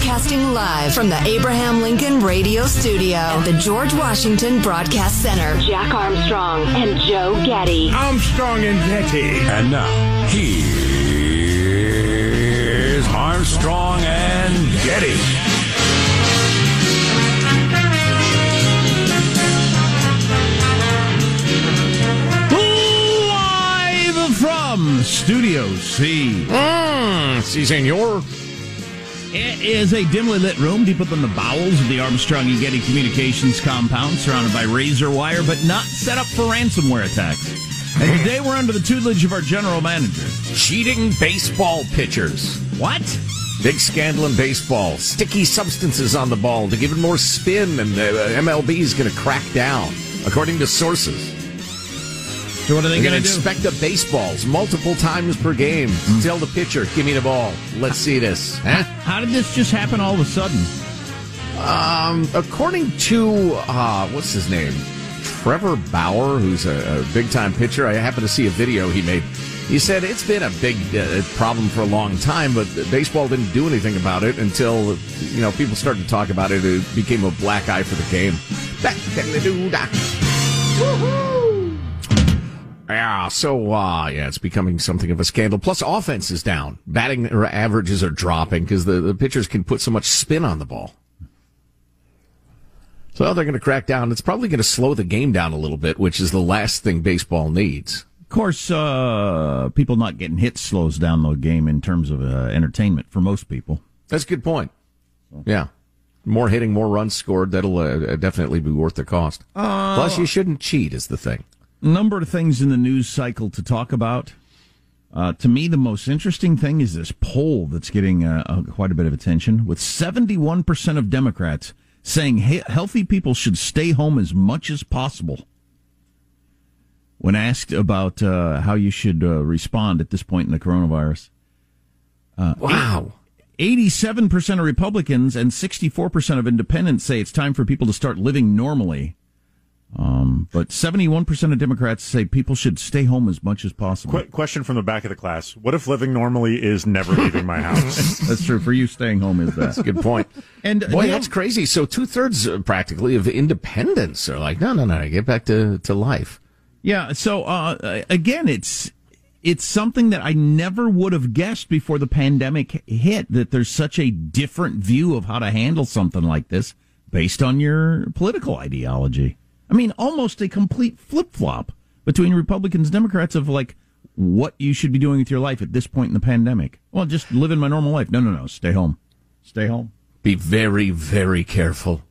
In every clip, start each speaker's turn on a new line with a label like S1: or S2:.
S1: Broadcasting live from the Abraham Lincoln Radio Studio at the George Washington Broadcast Center. Jack Armstrong and Joe Getty.
S2: Armstrong and Getty.
S3: And now, here's Armstrong and Getty.
S2: Live from Studio C.
S4: Mm, si, senor.
S2: It is a dimly lit room deep within the bowels of the Armstrong and Getty Communications compound, surrounded by razor wire, but not set up for ransomware attacks. And today we're under the tutelage of our general manager.
S4: Cheating baseball pitchers.
S2: What?
S4: Big scandal in baseball. Sticky substances on the ball to give it more spin, and uh, MLB is going to crack down, according to sources.
S2: So what are they
S4: They're
S2: going
S4: going
S2: to
S4: to
S2: do?
S4: inspect the baseballs multiple times per game. Tell the pitcher, "Give me the ball. Let's see this." Huh?
S2: How did this just happen all of a sudden?
S4: Um, according to uh, what's his name, Trevor Bauer, who's a, a big time pitcher. I happened to see a video he made. He said it's been a big uh, problem for a long time, but baseball didn't do anything about it until you know people started to talk about it. It became a black eye for the game. Yeah, so uh, yeah, it's becoming something of a scandal. Plus, offense is down. Batting averages are dropping because the, the pitchers can put so much spin on the ball. So they're going to crack down. It's probably going to slow the game down a little bit, which is the last thing baseball needs.
S2: Of course, uh, people not getting hit slows down the game in terms of uh, entertainment for most people.
S4: That's a good point. Yeah. More hitting, more runs scored. That'll uh, definitely be worth the cost. Uh, Plus, you shouldn't cheat, is the thing.
S2: Number of things in the news cycle to talk about. Uh, to me, the most interesting thing is this poll that's getting uh, uh, quite a bit of attention, with 71% of Democrats saying he- healthy people should stay home as much as possible. When asked about uh, how you should uh, respond at this point in the coronavirus,
S4: Wow.
S2: 87% of Republicans and 64% of independents say it's time for people to start living normally. Um, but 71% of Democrats say people should stay home as much as possible.
S5: Qu- question from the back of the class: What if living normally is never leaving my house?
S2: That's true. For you, staying home is that.
S4: Good point.
S2: And
S4: Boy,
S2: they
S4: that's crazy. So two thirds practically of independents are like, no, no, no, get back to, to life.
S2: Yeah. So uh, again, it's it's something that I never would have guessed before the pandemic hit. That there's such a different view of how to handle something like this based on your political ideology. I mean, almost a complete flip flop between Republicans and Democrats of like what you should be doing with your life at this point in the pandemic. Well, just living my normal life. No, no, no. Stay home. Stay home.
S4: Be very, very careful.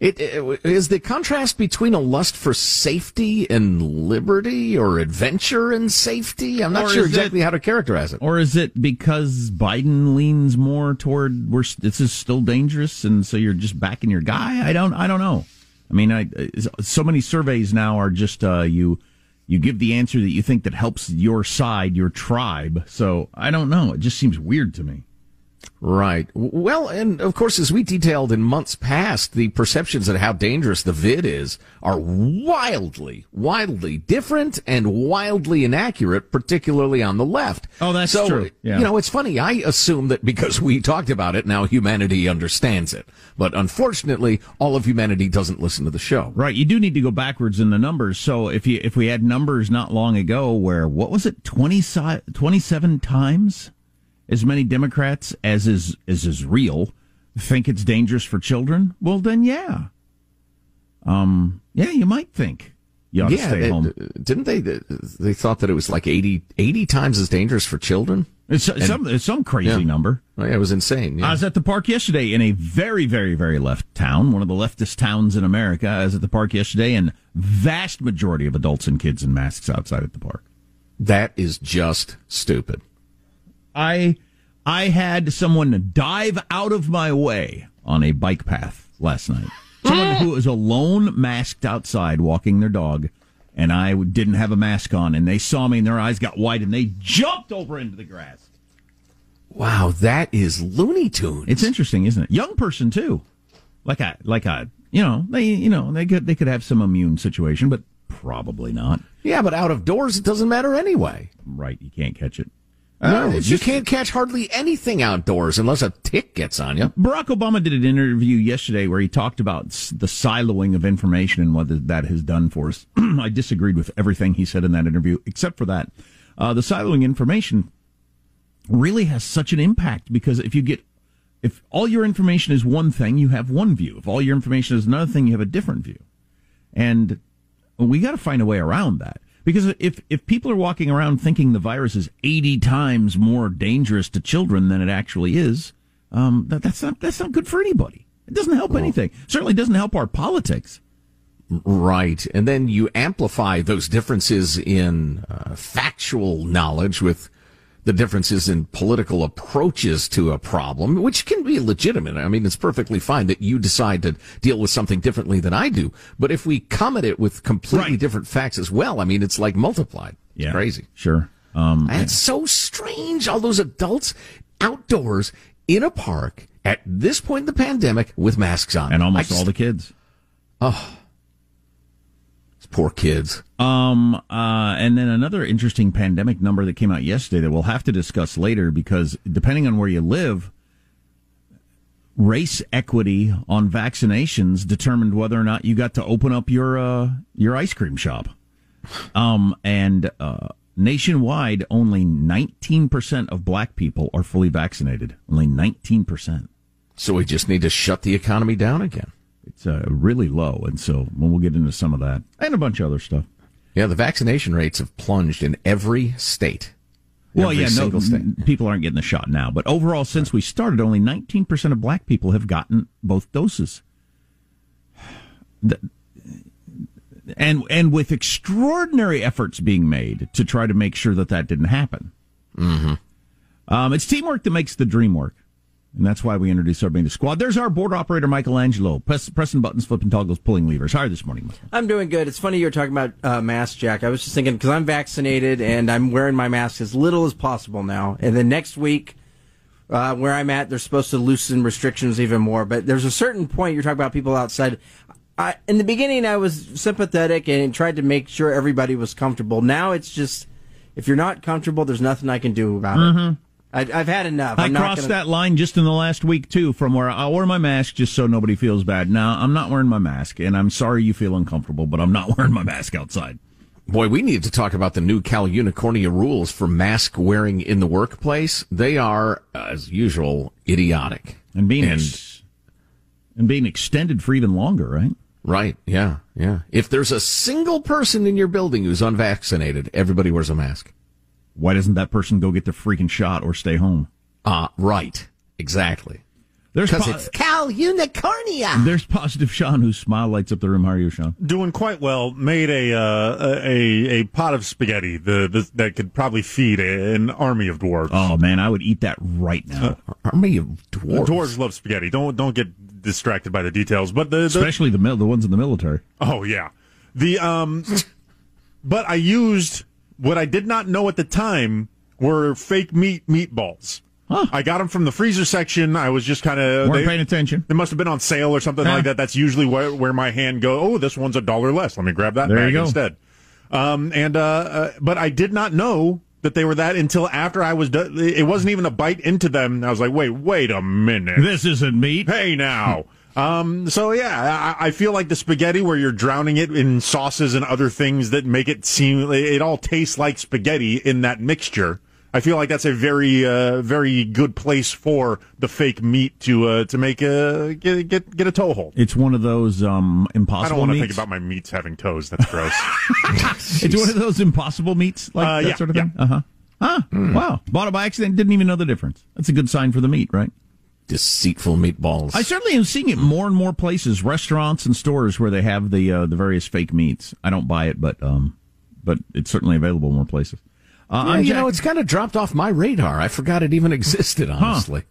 S4: It, it is the contrast between a lust for safety and liberty or adventure and safety. I'm not sure exactly
S2: it-
S4: how to characterize it.
S2: Or is it because Biden leans more toward we're this is still dangerous, and so you're just backing your guy? I don't. I don't know. I mean, I, so many surveys now are just uh, you you give the answer that you think that helps your side, your tribe. So I don't know. It just seems weird to me.
S4: Right. Well, and of course, as we detailed in months past, the perceptions of how dangerous the vid is are wildly, wildly different and wildly inaccurate, particularly on the left.
S2: Oh, that's
S4: so,
S2: true. Yeah.
S4: You know, it's funny. I assume that because we talked about it, now humanity understands it. But unfortunately, all of humanity doesn't listen to the show.
S2: Right. You do need to go backwards in the numbers. So if you if we had numbers not long ago where what was it 20, si- 27 times as many Democrats as is as is real think it's dangerous for children, well then yeah. Um yeah, you might think you ought to stay
S4: they-
S2: home.
S4: didn't they? They thought that it was like 80, 80 times as dangerous for children.
S2: It's, it's some it's some crazy
S4: Yeah.
S2: number.
S4: Oh, yeah, it was insane. Yeah.
S2: I was at the park yesterday in a very, very, very left town, one of the leftist towns in America. I was at the park yesterday, and vast majority of adults and kids in masks outside at the park.
S4: that is just stupid.
S2: I I had someone dive out of my way on a bike path last night. Someone who was alone, masked outside, walking their dog, and I didn't have a mask on, and they saw me, and their eyes got wide, and they jumped over into the grass.
S4: Wow, that is Looney Tunes.
S2: It's interesting, isn't it? Young person too, like a like a you know they you know they could they could have some immune situation, but probably not.
S4: yeah, but out of doors, it doesn't matter anyway.
S2: Right, you can't catch it.
S4: No,
S2: Uh,
S4: you can't catch hardly anything outdoors unless a tick gets on you.
S2: Barack Obama did an interview yesterday where he talked about the siloing of information and what that has done for us. I disagreed with everything he said in that interview, except for that. Uh, the siloing information really has such an impact because if you get, if all your information is one thing, you have one view. If all your information is another thing, you have a different view. And we got to find a way around that. Because if, if people are walking around thinking the virus is 80 times more dangerous to children than it actually is, um, that, that's not that's not good for anybody. It doesn't help anything. Certainly doesn't help our politics.
S4: Right. And then you amplify those differences in uh, factual knowledge with the differences in political approaches to a problem, which can be legitimate. I mean, it's perfectly fine that you decide to deal with something differently than I do. But if we come at it with completely
S2: Right.
S4: different facts as well, I mean, it's like multiplied. It's crazy.
S2: Sure. Um,
S4: That's so strange. All those adults outdoors in a park at this point in the pandemic with masks on.
S2: and almost
S4: just-
S2: all the kids.
S4: Poor kids.
S2: Um, uh, and then another interesting pandemic number that came out yesterday that we'll have to discuss later because depending on where you live, race equity on vaccinations determined whether or not you got to open up your uh, your ice cream shop. Um, and uh, nationwide, only 19% of black people are fully vaccinated. Only 19%.
S4: So we just need to shut the economy down again.
S2: It's uh, really low. And so when we'll get into some of that and a bunch of other stuff.
S4: Yeah, the vaccination rates have plunged in every state.
S2: Well,
S4: Every
S2: yeah, no,
S4: state.
S2: people aren't getting the shot now. But overall, since we started, only 19% of black people have gotten both doses. The- and and with extraordinary efforts being made to try to make sure that that didn't happen. Mm-hmm. Um, it's teamwork that makes the dream work. And that's why we introduced our being the squad. There's our board operator, Michelangelo, press, pressing buttons, flipping toggles, pulling levers. How are you this morning, Michael?
S6: I'm doing good. It's funny you're talking about uh, masks, Jack. I was just thinking because I'm vaccinated and I'm wearing my mask as little as possible now. And then next week, uh, where I'm at, they're supposed to loosen restrictions even more. But there's a certain point you're talking about people outside. I, in the beginning, I was sympathetic and tried to make sure everybody was comfortable. Now it's just if you're not comfortable, there's nothing I can do about it. I, I've had enough.
S2: I
S6: I'm not
S2: crossed
S6: gonna-
S2: that line just in the last week too, from where I wear my mask just so nobody feels bad. Now I'm not wearing my mask, and I'm sorry you feel uncomfortable, but I'm not wearing my mask outside.
S4: Boy, we need to talk about the new Cal Unicornia rules for mask wearing in the workplace. They are, as usual, idiotic.
S2: And being
S4: And-
S2: ex- and being extended for even longer, right?
S4: Right. Yeah. Yeah. If there's a single person in your building who's unvaccinated, everybody wears a mask.
S2: Why doesn't that person go get the freaking shot or stay home?
S4: Uh, right. Exactly.
S2: There's
S4: Because
S2: po-
S4: it's Cal Unicornia.
S2: there's positive Sean whose smile lights up the room. How are you, Sean?
S5: Doing quite well. Made a uh, a a pot of spaghetti the, the that could probably feed a, an army of dwarves.
S2: Oh man, I would eat that right now.
S4: Army of
S5: dwarves. dwarves love spaghetti. Don't don't get distracted by the details. But the, the
S2: Especially the the ones in the military.
S5: Oh yeah. The um but I used what I did not know at the time were fake meat meatballs. I got them from the freezer section. I was just kind of
S2: Weren't paying attention.
S5: They must have been on sale or something
S2: Yeah.
S5: like that. That's usually where, where my hand go. Oh, this one's a dollar less. Let me grab that
S2: There you go.
S5: instead. Um, and uh, uh, but I did not know that they were that until after I was done. It wasn't even a bite into them. I was like, wait, wait a minute.
S2: This isn't meat.
S5: Hey now. Um, so yeah, I, I feel like the spaghetti where you're drowning it in sauces and other things that make it seem it all tastes like spaghetti in that mixture. I feel like that's a very, uh, very good place for the fake meat to uh, to make a get get get a toehold.
S2: It's one of those um, impossible.
S5: I don't want to think about my meats having toes. That's gross.
S2: it's one of those impossible meats, like
S5: Uh,
S2: that
S5: yeah,
S2: sort of
S5: yeah.
S2: thing. Uh huh. Huh. Wow. Bought it by accident. Didn't even know the difference. That's a good sign for the meat, right?
S4: Deceitful meatballs.
S2: I certainly am seeing it more and more places, restaurants and stores where they have the uh, the various fake meats. I don't buy it, but um, but it's certainly available in more places. Uh,
S4: Yeah, you
S2: Jack,
S4: know, it's kind of dropped off my radar. I forgot it even existed, honestly.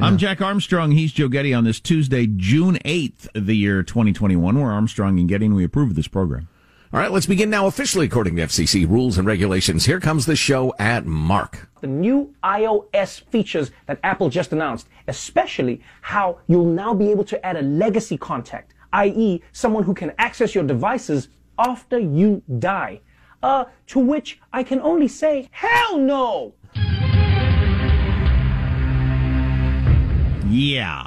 S2: I'm Jack Armstrong. He's Joe Getty on this Tuesday, June 8th, the year 2021. We're Armstrong and Getty, and we approve of this program.
S4: All right, let's begin now officially according to FCC rules and regulations. Here comes the show at Mark.
S7: the new iOS features that Apple just announced, especially how you'll now be able to add a legacy contact, i.e., someone who can access your devices after you die. Uh, to which I can only say, hell no!
S2: Yeah.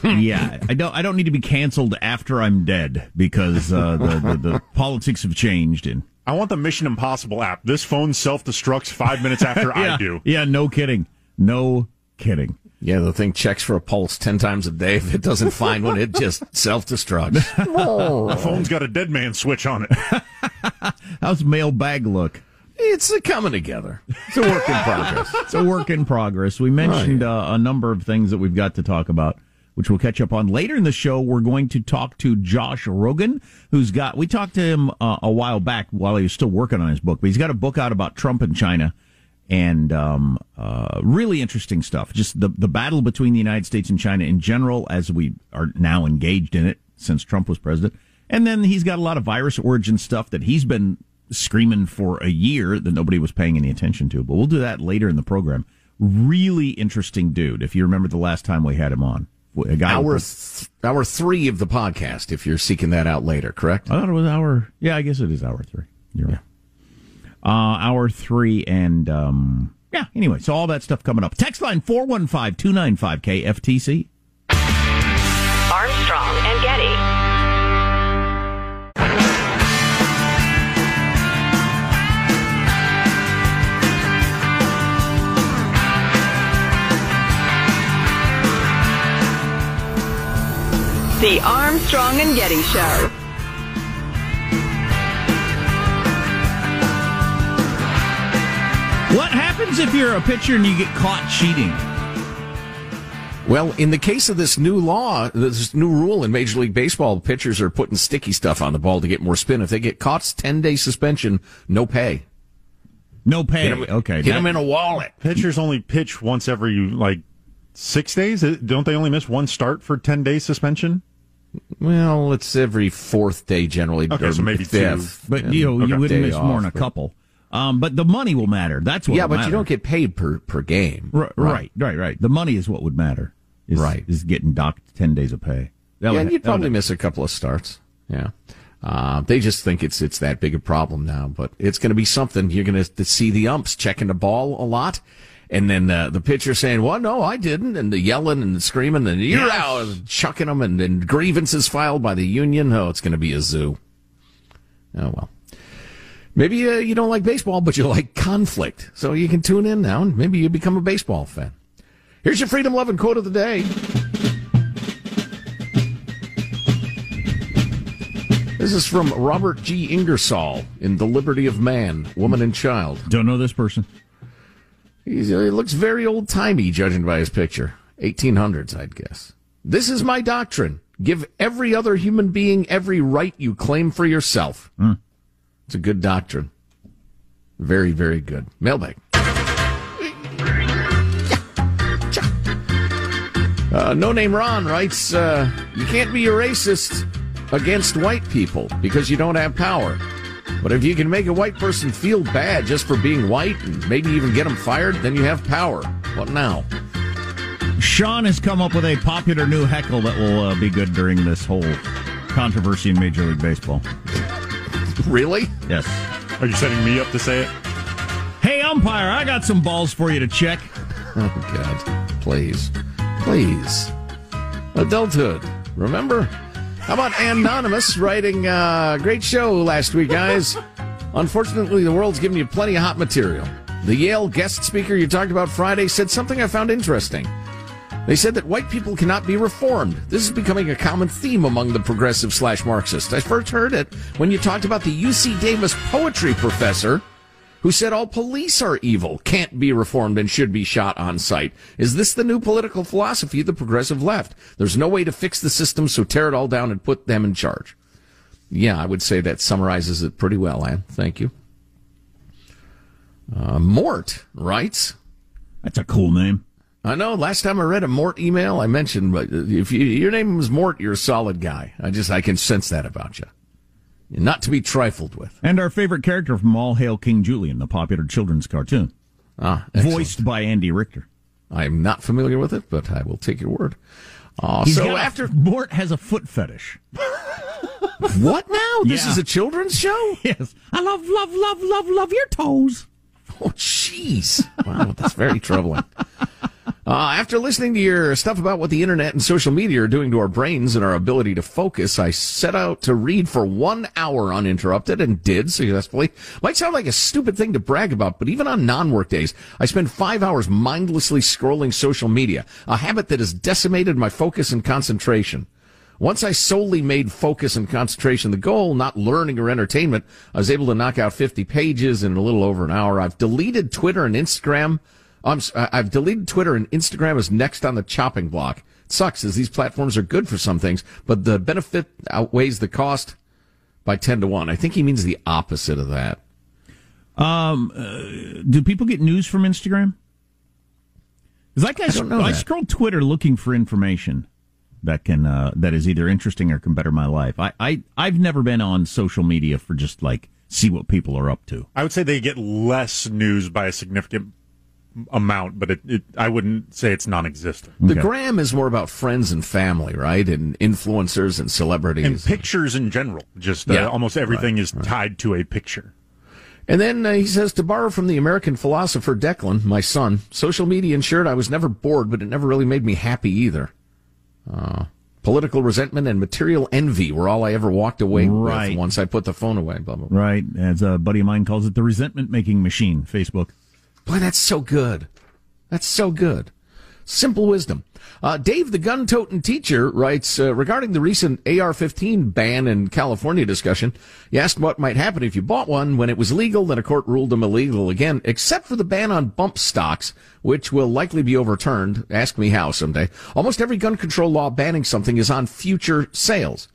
S2: yeah, I don't. I don't need to be canceled after I'm dead because uh, the, the the politics have changed. And
S5: I want the Mission Impossible app. This phone self destructs five minutes after
S2: yeah,
S5: I do.
S2: Yeah, no kidding, no kidding.
S4: Yeah, the thing checks for a pulse 10 times a day. If it doesn't find one, it just self destructs.
S5: The phone's got a dead man switch on it.
S2: How's mailbag look?
S4: It's a coming together. It's a work in progress.
S2: It's a work in progress. We mentioned uh, a number of things that we've got to talk about, which we'll catch up on later in the show. We're going to talk to Josh Rogin, who's got. We talked to him uh, a while back while he was still working on his book, but he's got a book out about Trump and China, and um, uh, really interesting stuff. Just the the battle between the United States and China in general, as we are now engaged in it since Trump was president, and then he's got a lot of virus origin stuff that he's been screaming for a year that nobody was paying any attention to. But we'll do that later in the program. Really interesting dude. If you remember the last time we had him on, a guy.
S4: Hour, th- hour three of the podcast, if you're seeking that out later, correct?
S2: I thought it was hour. Yeah, I guess it is hour three. You're right. Uh, hour three and um, yeah. Anyway, so all that stuff coming up. Text line 415-295 KFTC.
S1: The Armstrong and Getty Show.
S2: What happens if you're a pitcher and you get caught cheating?
S4: Well, in the case of this new law, this new rule in Major League Baseball, pitchers are putting sticky stuff on the ball to get more spin. If they get caught, it's 10 day suspension, no pay.
S2: No pay.
S4: Hit 'em-
S2: okay.
S4: Hit
S2: that-
S4: them in a wallet.
S5: Pitchers only pitch once every like six days. Don't they only miss one start for ten days suspension?
S4: Well, it's every fourth day generally.
S5: Okay, so maybe two.
S2: But you know, you wouldn't
S4: day
S2: miss more than a couple. Um, but the money will matter. That's what.
S4: Yeah,
S2: will
S4: but you don't get paid per per game.
S2: right, right, right, right. The money is what would matter. Is,
S4: Right.
S2: is getting docked ten days of pay. That
S4: yeah,
S2: would-
S4: you'd
S2: that would-
S4: probably miss a couple of starts. Yeah. Uh, they just think it's it's that big a problem now, but it's going to be something. You're going to see the umps checking the ball a lot, and then uh, the pitcher saying, "Well, no, I didn't," and the yelling and screaming, and you're out, and chucking them, and, and grievances filed by the union. Oh, it's going to be a zoo. Oh well. Maybe uh, you don't like baseball, but you like conflict, so you can tune in now, and maybe you become a baseball fan. Here's your freedom loving quote of the day. This is from Robert G. Ingersoll in The Liberty of Man, Woman and Child.
S2: Don't know this person.
S4: He's, he looks very old timey, judging by his picture. 1800s, I'd guess. This is my doctrine. Give every other human being every right you claim for yourself. It's a good doctrine. Very, very good. Mailbag. Uh, no name Ron writes, uh, you can't be a racist against white people because you don't have power. But if you can make a white person feel bad just for being white and maybe even get them fired, then you have power. What now?
S2: Sean has come up with a popular new heckle that will uh, be good during this whole controversy in Major League Baseball.
S4: Really?
S2: Yes.
S5: Are you setting me up to say it?
S2: Hey, umpire, I got some balls for you to check.
S4: Oh, God. Please. Please. Adulthood. Remember? How about Anonymous writing, uh, great show last week, guys. Unfortunately, the world's giving you plenty of hot material. The Yale guest speaker you talked about Friday said something I found interesting. They said that white people cannot be reformed. This is becoming a common theme among the progressive slash Marxists. I first heard it when you talked about the UC Davis poetry professor who said all police are evil, can't be reformed, and should be shot on sight. Is this the new political philosophy of the progressive left? There's no way to fix the system, so tear it all down and put them in charge. Yeah, I would say that summarizes it pretty well, Ann. Thank you. Uh, Mort writes.
S2: That's a cool name.
S4: I know. Last time I read a Mort email, I mentioned, but if you, your name was Mort, you're a solid guy. I just, I can sense that about you. Not to be trifled with.
S2: And our favorite character from All Hail King Julien, the popular children's cartoon.
S4: Ah,
S2: voiced by Andy Richter.
S4: I'm not familiar with it, but I will take your word. Uh,
S2: He's
S4: so
S2: a-
S4: after
S2: Mort has a foot fetish.
S4: what now? This
S2: Yeah.
S4: is a children's show.
S2: Yes, I love, love, love, love, love your toes.
S4: Oh, jeez. Wow, that's very troubling. Uh, after listening to your stuff about what the internet and social media are doing to our brains and our ability to focus, I set out to read for one hour uninterrupted and did successfully. Might sound like a stupid thing to brag about, but even on non-work days, I spend five hours mindlessly scrolling social media, a habit that has decimated my focus and concentration. Once I solely made focus and concentration the goal, not learning or entertainment, I was able to knock out 50 pages in a little over an hour. I've deleted Twitter and Instagram. I'm, s- I- I've deleted Twitter and Instagram is next on the chopping block. It sucks as these platforms are good for some things, but the benefit outweighs the cost by 10 to 1. I think he means the opposite of that.
S2: Um, uh, do people get news from Instagram? Because like I,
S4: I don't know
S2: I
S4: that.
S2: scroll Twitter looking for information that can uh, that is either interesting or can better my life. I, I I've never been on social media for just like see what people are up to.
S5: I would say they get less news by a significant amount, but it, it I wouldn't say it's non-existent.
S4: The gram is more about friends and family, right? And influencers and celebrities.
S5: And pictures in general, just uh,
S4: Yeah.
S5: almost everything is tied to a picture.
S4: And then uh, he says, to borrow from the American philosopher Declan, my son, social media ensured I was never bored, but it never really made me happy either. Uh, political resentment and material envy were all I ever walked away
S2: Right.
S4: with once I put the phone away. Blah, blah, blah.
S2: Right, as a buddy of mine calls it, the resentment making machine. Facebook.
S4: Boy, that's so good. That's so good. Simple wisdom. Uh, Dave, the gun toting teacher, writes uh, regarding the recent AR 15 ban in California discussion. He asked what might happen if you bought one when it was legal, then a court ruled them illegal again, except for the ban on bump stocks, which will likely be overturned. Ask me how someday. Almost every gun control law banning something is on future sales.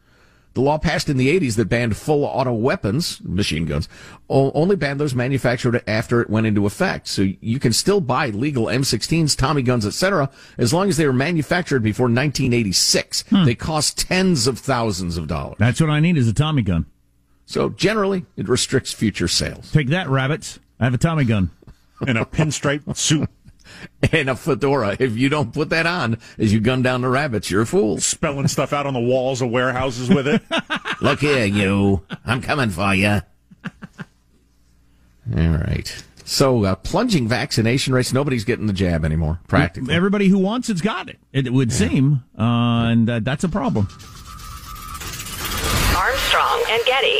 S4: The law passed in the 80s that banned full auto weapons, machine guns, only banned those manufactured after it went into effect. So you can still buy legal M16s, Tommy guns, etc., as long as they were manufactured before 1986. Hmm. They cost tens of thousands of dollars.
S2: That's what I need is a Tommy gun.
S4: So generally, it restricts future sales.
S2: Take that, rabbits. I have a Tommy gun.
S5: And a pinstripe suit.
S4: And a fedora. If you don't put that on as you gun down the rabbits, you're a fool.
S5: Spelling stuff out on the walls of warehouses with it.
S4: Look here, you. I'm coming for you. All right. So, uh, plunging vaccination rates. Nobody's getting the jab anymore, practically.
S2: Everybody who wants it's got it. It would seem, uh, and uh, that's a problem.
S1: Armstrong and Getty.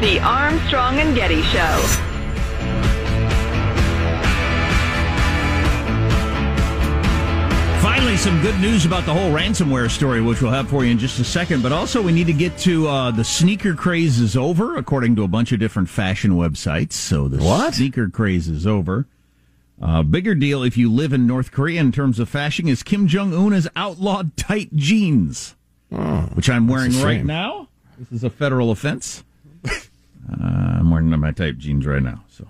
S1: The Armstrong and Getty Show.
S2: Finally, some good news about the whole ransomware story, which we'll have for you in just a second. But also, we need to get to uh, the sneaker craze is over, according to a bunch of different fashion websites. So the
S4: What?
S2: sneaker craze is over. Uh, bigger deal if you live in North Korea in terms of fashion is Kim Jong Un has outlawed tight jeans, which I'm wearing right now. This is a federal offense. Uh, I'm wearing my tight jeans right now. So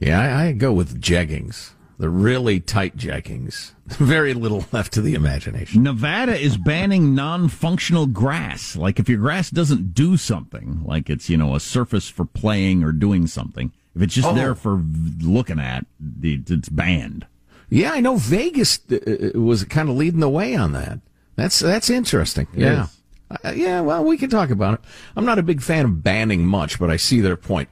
S4: Yeah, I, I go with jeggings. The really tight jeggings. Very little left to the imagination.
S2: Nevada is banning non-functional grass. Like if your grass doesn't do something, like it's you know a surface for playing or doing something, if it's just
S4: Oh.
S2: there for looking at, it's banned.
S4: Yeah, I know Vegas uh, uh, was kind of leading the way on that. That's that's interesting. yeah. Uh, yeah, well, we can talk about it. I'm not a big fan of banning much, but I see their point.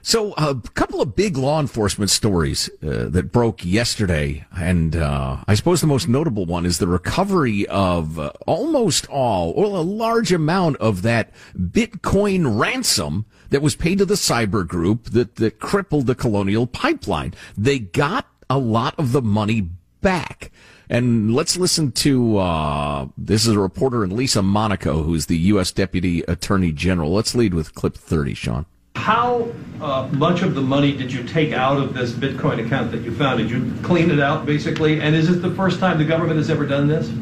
S4: So, a couple of big law enforcement stories uh, that broke yesterday, and uh, I suppose the most notable one is the recovery of uh, almost all, or a large amount of that Bitcoin ransom that was paid to the cyber group that, that crippled the Colonial Pipeline. They got a lot of the money back. And let's listen to uh, this is a reporter in Lisa Monaco, who's the U.S. Deputy Attorney General. Let's lead with clip 30, Sean.
S8: How uh, much of the money did you take out of this Bitcoin account that you found? Did you clean it out, basically? And is this the first time the government has ever done this?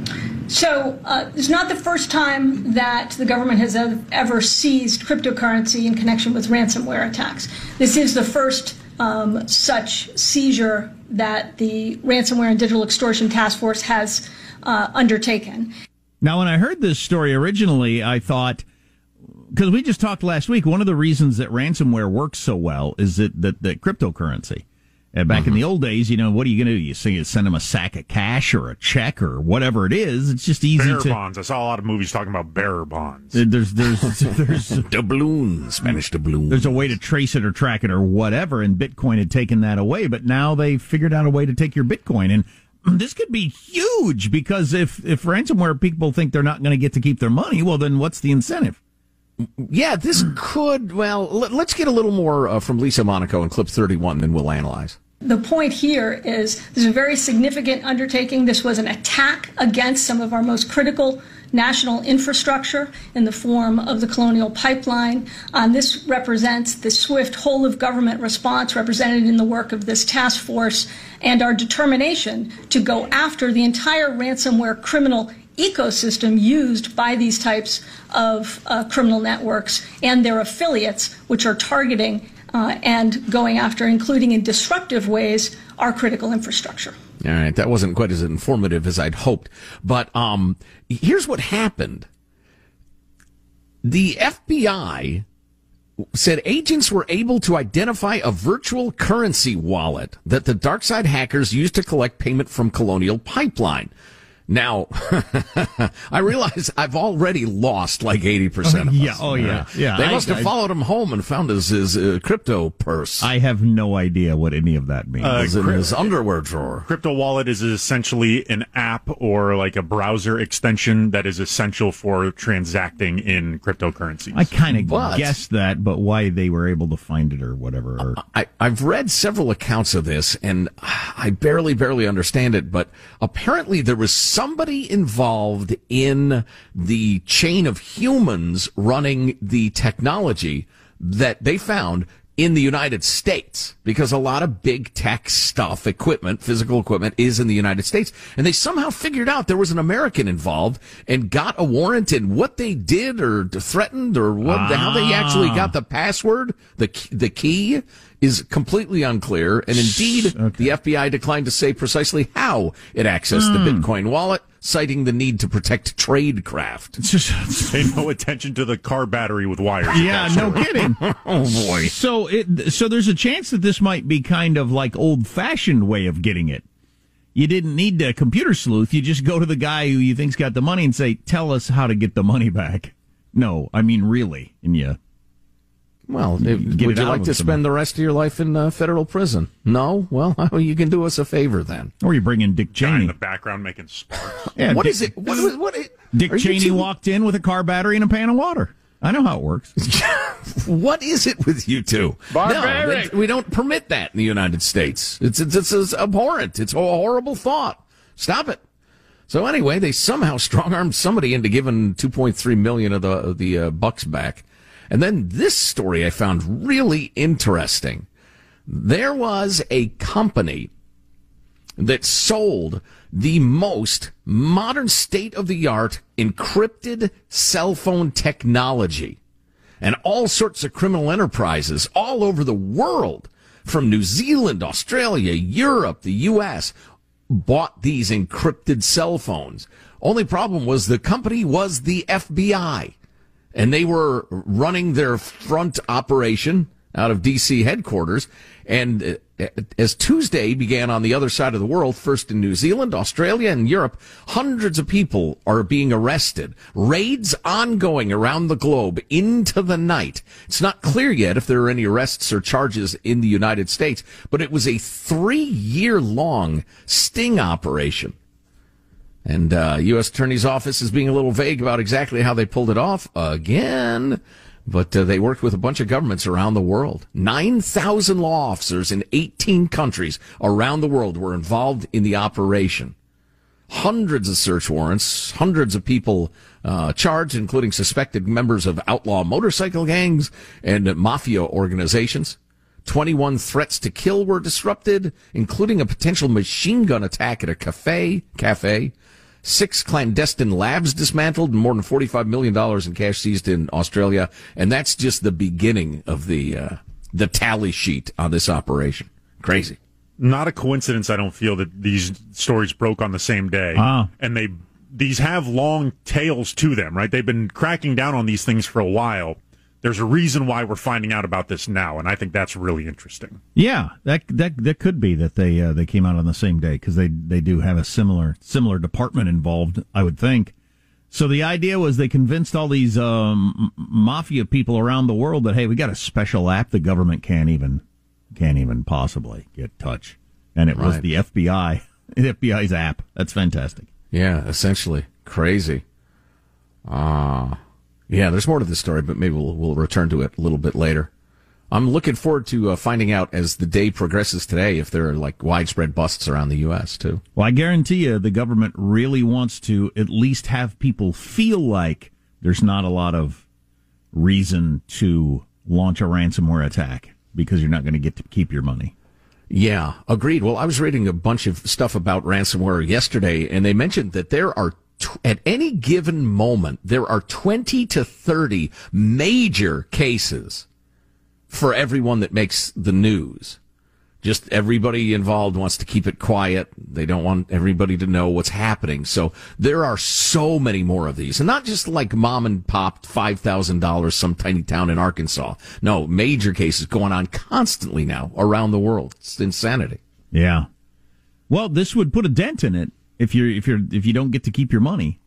S9: So uh, it's not the first time that the government has ever seized cryptocurrency in connection with ransomware attacks. This is the first um, such seizure that the Ransomware and Digital Extortion Task Force has uh, undertaken.
S2: Now, when I heard this story originally, I thought because we just talked last week, one of the reasons that ransomware works so well is that that, that cryptocurrency. And back mm-hmm. in the old days, you know, what are you going to do? You send them a sack of cash or a check or whatever it is. It's just easy
S5: bearer
S2: to.
S5: bonds. I saw a lot of movies talking about bearer bonds.
S2: There's, there's, there's
S4: doubloon, Spanish doubloon.
S2: There's a way to trace it or track it or whatever, and Bitcoin had taken that away. But now they figured out a way to take your Bitcoin, and this could be huge because if if ransomware people think they're not going to get to keep their money, well, then what's the incentive?
S4: Yeah, this could. Well, let's get a little more uh, from Lisa Monaco in clip 31, then we'll analyze.
S9: The point here is this is a very significant undertaking. This was an attack against some of our most critical national infrastructure in the form of the colonial pipeline. Um, this represents the swift whole of government response represented in the work of this task force and our determination to go after the entire ransomware criminal ecosystem used by these types of uh, criminal networks and their affiliates, which are targeting uh, and going after, including in disruptive ways, our critical infrastructure.
S4: All right, that wasn't quite as informative as I'd hoped. But um, here's what happened the FBI said agents were able to identify a virtual currency wallet that the DarkSide hackers used to collect payment from Colonial Pipeline. Now, I realize I've already lost like 80% of us.
S2: Yeah, oh yeah, yeah.
S4: They must have I, followed him home and found his, his uh, crypto purse.
S2: I have no idea what any of that means. Uh,
S4: in his underwear drawer.
S5: Crypto wallet is essentially an app or like a browser extension that is essential for transacting in cryptocurrencies.
S2: I kind of guessed that, but why they were able to find it or whatever. Or...
S4: I, I've read several accounts of this and I barely, barely understand it, but apparently there was somebody involved in the chain of humans running the technology that they found in the United States because a lot of big tech stuff, equipment, physical equipment is in the United States. And they somehow figured out there was an American involved and got a warrant and what they did or threatened or what, ah. how they actually got the password, the, the key is completely unclear. And indeed, okay. the FBI declined to say precisely how it accessed mm. the hmm. Bitcoin wallet, citing the need to protect trade craft.
S5: It's just pay no attention to the car battery with wires.
S2: Yeah, no kidding.
S4: oh boy.
S2: So it so there's a chance that this might be kind of like old fashioned way of getting it. You didn't need a computer sleuth. You just go to the guy who you think's got the money and say, "Tell us how to get the money back." No, I mean really, and you
S4: well, would you like to spend the rest of your life in uh, federal prison? No? Well, you can do us a favor then.
S2: Or you bring in Dick Cheney.
S5: in the background making sparks.
S4: yeah, what Dick, is it? What, what, what it,
S2: Dick Cheney walked in with a car battery and a pan of water. I know how it works.
S4: what is it with you two?
S5: Barbaric.
S4: No, we don't permit that in the United States. It's, it's, it's, it's abhorrent. It's a horrible thought. Stop it. So anyway, they somehow strong armed somebody into giving 2.3 million of the, of the uh, bucks back. And then this story I found really interesting. There was a company that sold the most modern state of the art encrypted cell phone technology and all sorts of criminal enterprises all over the world from New Zealand, Australia, Europe, the US bought these encrypted cell phones. Only problem was the company was the FBI and they were running their front operation out of DC headquarters. And uh, as Tuesday began on the other side of the world, first in New Zealand, Australia, and Europe, hundreds of people are being arrested. Raids ongoing around the globe into the night. It's not clear yet if there are any arrests or charges in the United States, but it was a three year long sting operation and uh, U.S. Attorney's Office is being a little vague about exactly how they pulled it off again. But uh, they worked with a bunch of governments around the world. 9,000 law officers in 18 countries around the world were involved in the operation. Hundreds of search warrants, hundreds of people uh, charged, including suspected members of outlaw motorcycle gangs and mafia organizations. 21 threats to kill were disrupted, including a potential machine gun attack at a cafe, cafe six clandestine labs dismantled, and more than $45 million in cash seized in Australia. And that's just the beginning of the, uh, the tally sheet on this operation. Crazy.
S5: Not a coincidence, I don't feel that these stories broke on the same day.
S2: Ah.
S5: And they these have long tails to them, right? They've been cracking down on these things for a while. There's a reason why we're finding out about this now, and I think that's really interesting.
S2: Yeah, that that that could be that they uh, they came out on the same day because they they do have a similar similar department involved. I would think. So the idea was they convinced all these um, mafia people around the world that hey, we got a special app the government can't even can't even possibly get touch, and it was the FBI, the FBI's app. That's fantastic.
S4: Yeah, essentially crazy. Ah, yeah. There's more to this story, but maybe we'll we'll return to it a little bit later. I'm looking forward to uh, finding out as the day progresses today if there are like widespread busts around the U.S. too.
S2: Well, I guarantee you, the government really wants to at least have people feel like there's not a lot of reason to launch a ransomware attack because you're not going to get to keep your money.
S4: Yeah, agreed. Well, I was reading a bunch of stuff about ransomware yesterday, and they mentioned that there are, at any given moment, there are 20 to 30 major cases for everyone that makes the news. Just everybody involved wants to keep it quiet. They don't want everybody to know what's happening. So there are so many more of these. And not just like mom and pop $5,000 some tiny town in Arkansas. No, major cases going on constantly now around the world. It's insanity.
S2: Yeah. Well, this would put a dent in it if you're if you're if you don't get to keep your money.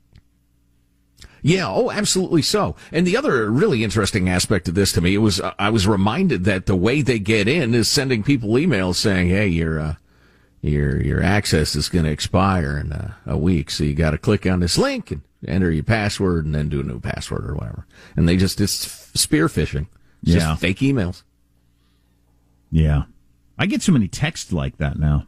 S4: Yeah, oh, absolutely so. And the other really interesting aspect of this to me it was uh, I was reminded that the way they get in is sending people emails saying, "Hey, your uh, your your access is going to expire in uh, a week, so you got to click on this link and enter your password and then do a new password or whatever." And they just it's spear phishing. It's
S2: Yeah.
S4: just fake emails.
S2: Yeah. I get so many texts like that now.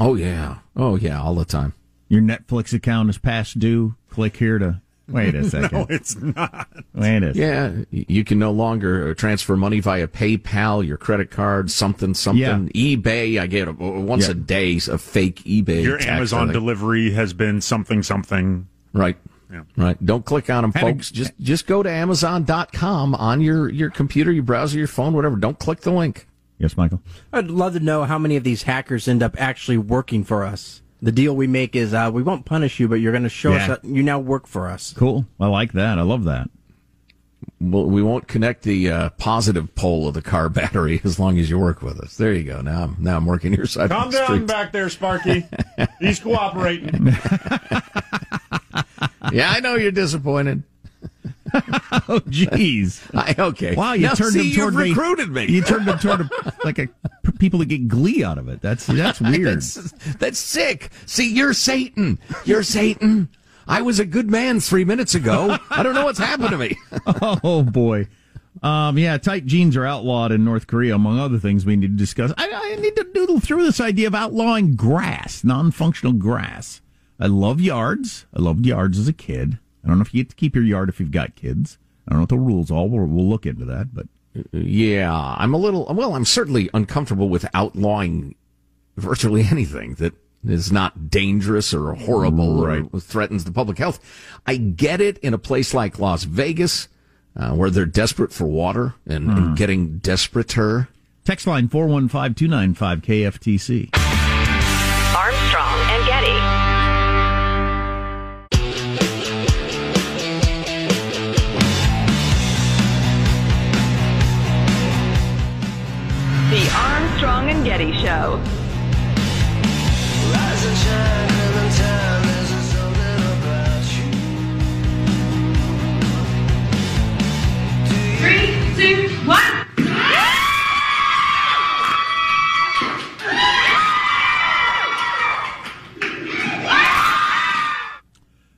S4: Oh yeah. Oh yeah, all the time.
S2: Your Netflix account is past due. Click here to wait a second.
S5: no, it's not.
S2: Wait a second.
S4: Yeah, you can no longer uh, transfer money via PayPal, your credit card, something, something. eBay, I get a, once
S2: Yeah.
S4: a day a fake eBay.
S5: Your
S4: text,
S5: Amazon
S4: I
S5: delivery has been something something.
S4: Right.
S5: Yeah.
S4: Right. Don't click on them,
S2: Had a-
S4: folks. just just go to Amazon.com on your, your computer, your browser, your phone, whatever. Don't click the link.
S2: Yes, Michael.
S6: I'd love to know how many of these hackers end up actually working for us. The deal we make is uh, we won't punish you, but you're going to show us that you now work for us.
S2: Cool. I like that. I love that.
S4: Well, we won't connect the uh, positive pole of the car battery as long as you work with us. There you go. Now, I'm, now I'm working your side
S5: Calm
S4: of the
S5: down
S4: street.
S5: back there, Sparky. He's cooperating.
S4: Yeah, I know you're disappointed.
S2: Oh, jeez.
S4: Okay.
S2: Wow, you
S4: Now,
S2: turned
S4: see,
S2: him toward
S4: you've
S2: me.
S4: recruited me.
S2: You turned him toward a, like a people that get glee out of it. That's that's weird.
S4: That's, that's sick. See, you're Satan. You're Satan. I was a good man three minutes ago. I don't know what's happened to me.
S2: oh boy. Um, yeah, tight jeans are outlawed in North Korea, among other things we need to discuss. I, I need to noodle through this idea of outlawing grass, non-functional grass. I love yards. I loved yards as a kid. I don't know if you get to keep your yard if you've got kids. I don't know what the rules are. We'll, we'll look into that, but
S4: Yeah, I'm a little, well, I'm certainly uncomfortable with outlawing virtually anything that is not dangerous or horrible or threatens the public health. I get it in a place like Las Vegas, uh, where they're desperate for water and, and getting desperater.
S2: text line 415-295 KFTC.
S1: Armstrong and Getty Show.
S10: Three, two, one.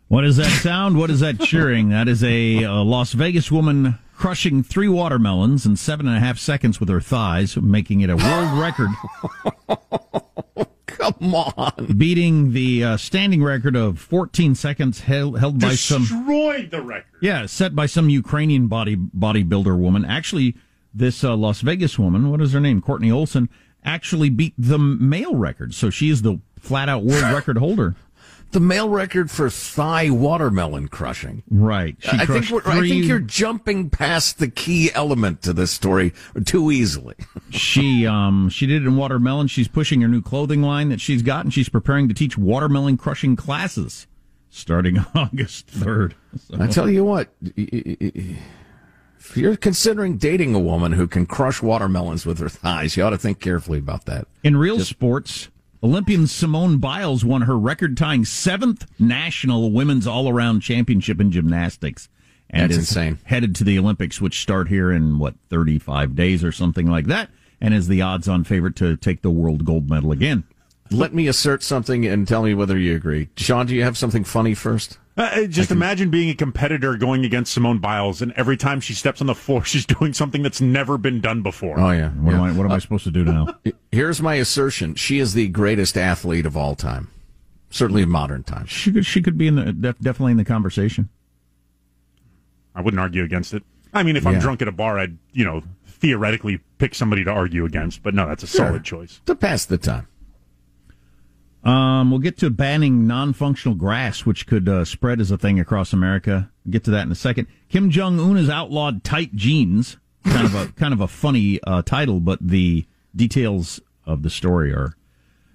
S2: What is that sound? What is that cheering? That is a, uh Las Vegas woman crushing three watermelons in seven and a half seconds with her thighs, making it a world record.
S4: Come on.
S2: Beating the uh, standing record of 14 seconds held, held by some.
S5: Destroyed the record.
S2: Yeah, set by some Ukrainian body bodybuilder woman. Actually, this uh, Las Vegas woman, what is her name? Courtney Olson, actually beat the male record. So she is the flat out world record holder.
S4: The male record for thigh watermelon crushing.
S2: Right. She
S4: I think we're, I think you're jumping past the key element to this story too easily.
S2: she um she did it in watermelon. She's pushing her new clothing line that she's got, and she's preparing to teach watermelon crushing classes starting August third.
S4: I tell you what, if you're considering dating a woman who can crush watermelons with her thighs, you ought to think carefully about that.
S2: In real sports, Olympian Simone Biles won her record tying seventh national women's all around championship in gymnastics. And
S4: That's
S2: is
S4: insane.
S2: Headed to the Olympics, which start here in what, 35 days or something like that, and is the odds on favorite to take the world gold medal again.
S4: Let me assert something and tell me whether you agree. Sean, do you have something funny first?
S5: Uh, just imagine being a competitor going against Simone Biles, and every time she steps on the floor, she's doing something that's never been done before.
S4: Oh yeah.
S2: What am I what am I supposed to do now?
S4: Here's my assertion: she is the greatest athlete of all time, certainly in modern times.
S2: She could she could be in the def, definitely in the conversation.
S5: I wouldn't argue against it. I mean, if I'm drunk at a bar, I'd, you know, theoretically pick somebody to argue against, but no, that's a
S2: Sure.
S5: solid choice.
S4: To pass the time.
S2: Um, we'll get to banning non-functional grass, which could uh, spread as a thing across America. We'll get to that in a second. Kim Jong Un has outlawed tight jeans. Kind of a kind of a funny uh, title, but the details of the story are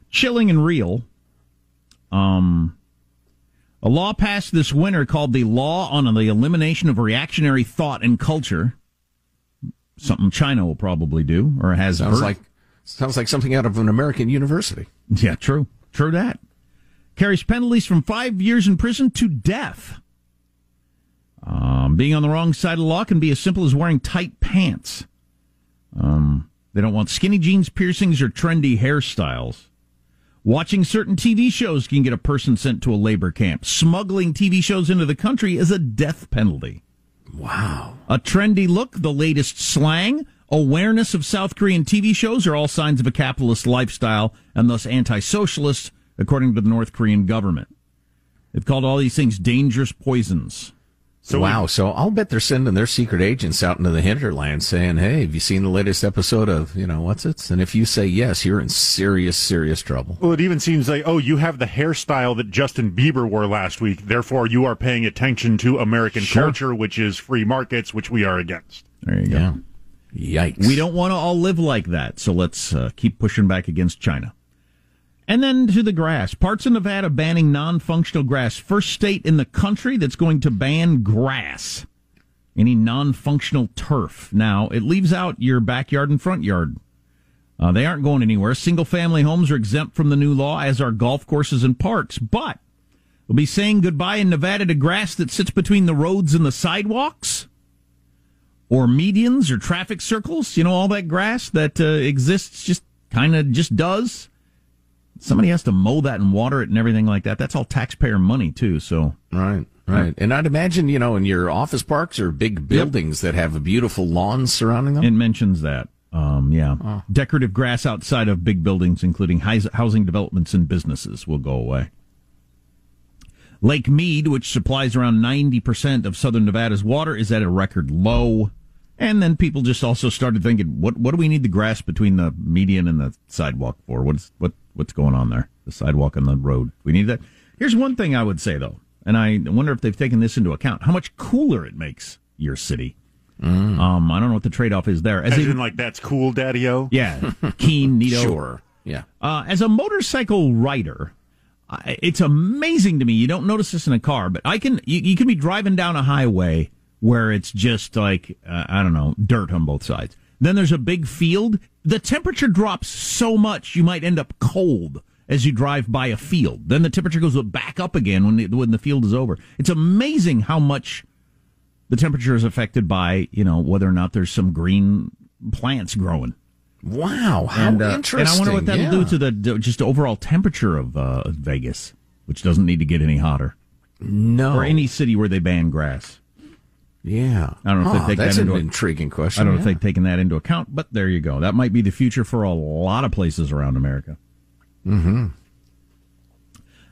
S2: chilling and real. Um, a law passed this winter called the Law on the Elimination of Reactionary Thought and Culture. Something China will probably do, or has
S4: Sounds
S2: heard.
S4: like sounds like something out of an American university.
S2: Yeah, true. True that. Carries penalties from five years in prison to death. Um, being on the wrong side of the law can be as simple as wearing tight pants. Um, they don't want skinny jeans, piercings, or trendy hairstyles. Watching certain TV shows can get a person sent to a labor camp. Smuggling TV shows into the country is a death penalty.
S4: Wow.
S2: A trendy look, the latest slang, awareness of South Korean TV shows are all signs of a capitalist lifestyle and thus anti socialist, according to the North Korean government. They've called all these things dangerous poisons.
S4: wow. So I'll bet they're sending their secret agents out into the hinterland saying, Hey, have you seen the latest episode of, you know, what's it? And if you say yes, you're in serious, serious trouble.
S5: Well, it even seems like, oh, you have the hairstyle that Justin Bieber wore last week. Therefore, you are paying attention to American
S2: Sure.
S5: culture, which is free markets, which we are against.
S2: There you go.
S4: Yikes.
S2: We don't want to all live like that, so let's uh, keep pushing back against China. And then to the grass. Parts of Nevada banning non functional grass. First state in the country that's going to ban grass. Any non functional turf. Now, it leaves out your backyard and front yard. Uh, they aren't going anywhere. Single family homes are exempt from the new law, as are golf courses and parks. But we'll be saying goodbye in Nevada to grass that sits between the roads and the sidewalks or medians or traffic circles. You know, all that grass that uh, exists just kind of just does. Somebody has to mow that and water it and everything like that. That's all taxpayer money too. So
S4: Right, right. And I'd imagine, you know, in your office parks or big buildings that have a beautiful lawns surrounding them.
S2: it mentions that. Um, yeah, decorative grass outside of big buildings, including housing developments and businesses, will go away. Lake Mead, which supplies around 90% of southern Nevada's water, is at a record low. And then people just also started thinking, what what do we need the grass between the median and the sidewalk for? What's what what's going on there? The sidewalk and the road. We need that. Here's one thing I would say though, and I wonder if they've taken this into account: how much cooler it makes your city. Um, I don't know what the trade off is there. As
S5: As in, like, that's cool, Daddy O?
S2: yeah, keen, neato.
S4: Sure. Yeah.
S2: Uh, as a motorcycle rider, I- it's amazing to me. You don't notice this in a car, but I can. You, you can be driving down a highway where it's just like uh, I don't know, dirt on both sides. Then there's a big field. The temperature drops so much you might end up cold as you drive by a field. Then the temperature goes back up again when the, when the field is over. It's amazing how much the temperature is affected by you know whether or not there's some green plants growing.
S4: Wow, how
S2: and, uh,
S4: interesting.
S2: And I wonder what that'll
S4: yeah.
S2: do to the just overall temperature of uh, of Vegas, which doesn't need to get any hotter.
S4: No.
S2: Or any city where they ban grass.
S4: Yeah.
S2: I don't know if
S4: Huh,
S2: they take
S4: that's
S2: that
S4: an
S2: into
S4: intriguing question.
S2: I don't know
S4: yeah.
S2: if they've taken that into account, but there you go. That might be the future for a lot of places around America.
S4: Mm-hmm.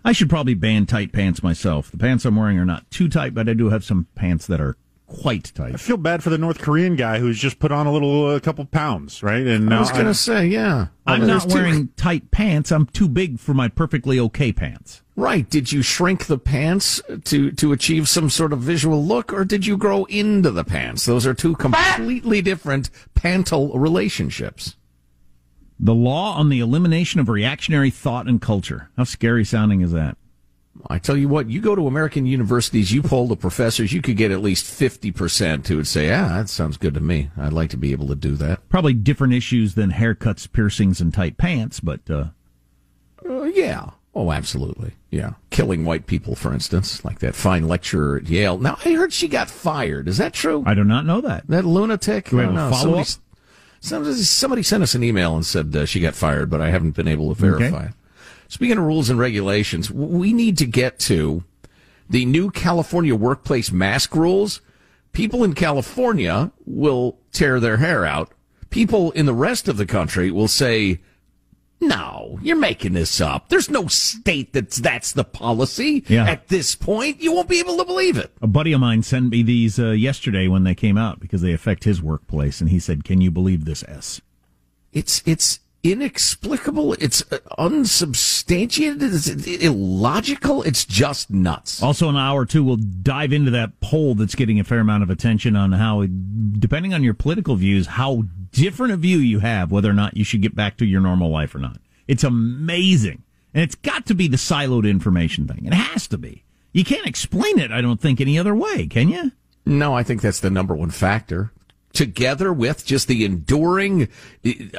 S2: I should probably ban tight pants myself. The pants I'm wearing are not too tight, but I do have some pants that are quite tight.
S5: I feel bad for the North Korean guy who's just put on a little, a couple pounds, right? And
S4: I was uh, going to say, yeah.
S2: I'm
S4: Well,
S2: not
S4: there's two-
S2: wearing tight pants. I'm too big for my perfectly okay pants.
S4: Right. Did you shrink the pants to, to achieve some sort of visual look, or did you grow into the pants? Those are two completely different pantal relationships.
S2: The law on the elimination of reactionary thought and culture. How scary sounding is that?
S4: I tell you what, you go to American universities, you poll the professors, you could get at least 50% who would say, yeah, that sounds good to me. I'd like to be able to do that.
S2: Probably different issues than haircuts, piercings, and tight pants, but uh,
S4: Uh, yeah. Oh, absolutely. Yeah. Killing white people, for instance, like that fine lecturer at Yale. Now, I heard she got fired. Is that true?
S2: I do not know that.
S4: That lunatic?
S2: Do we have a
S4: know.
S2: follow-up?
S4: Somebody, somebody, somebody sent us an email and said uh, she got fired, but I haven't been able to verify
S2: Okay.
S4: it. Speaking of rules and regulations, we need to get to the new California workplace mask rules. People in California will tear their hair out. People in the rest of the country will say, no, you're making this up. There's no state that's that's the policy
S2: Yeah.
S4: at this point. You won't be able to believe it.
S2: a buddy of mine sent me these uh, yesterday when they came out because they affect his workplace, and he said, "Can you believe this S?"
S4: It's it's inexplicable. It's uh, unsubstantiated. It's illogical. It's just nuts.
S2: Also, in an hour or two, we'll dive into that poll that's getting a fair amount of attention on how, depending on your political views, how different a view you have whether or not you should get back to your normal life or not. It's amazing. And it's got to be the siloed information thing. It has to be. You can't explain it, I don't think, any other way, can you?
S4: No, I think that's the number one factor. Together with just the enduring,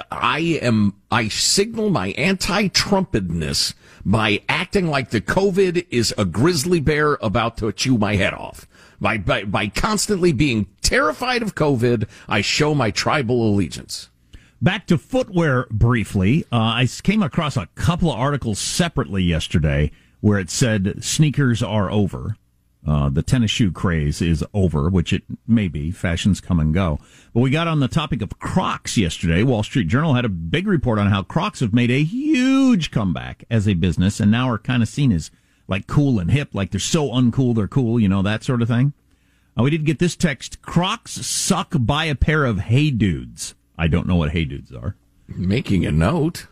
S4: I am, I signal my anti-Trumpedness by acting like the COVID is a grizzly bear about to chew my head off. By, by, by constantly being terrified of COVID, I show my tribal allegiance.
S2: Back to footwear briefly. Uh, I came across a couple of articles separately yesterday where it said sneakers are over. Uh, the tennis shoe craze is over, which it may be. Fashions come and go. But we got on the topic of Crocs yesterday. Wall Street Journal had a big report on how Crocs have made a huge comeback as a business and now are kind of seen as like cool and hip, like they're so uncool they're cool, you know, that sort of thing. Uh, we did get this text Crocs suck buy a pair of Hey Dudes. I don't know what Hey Dudes are.
S4: Making a note.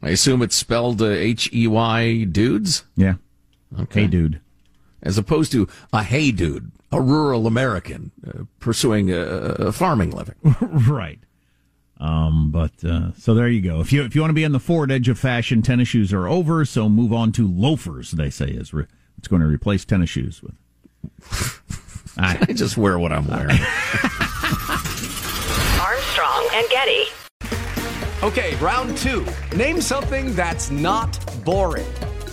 S4: I assume it's spelled uh, H E Y dudes?
S2: Yeah.
S4: Okay.
S2: Hey Dude.
S4: As opposed to a hey dude, a rural American uh, pursuing a, a farming living.
S2: right. Um, but uh, so there you go. If you if you want to be on the forward edge of fashion, tennis shoes are over. So move on to loafers. They say is re- it's going to replace tennis shoes with.
S4: I just wear what I'm wearing.
S1: Armstrong and Getty.
S10: Okay, round two. Name something that's not boring.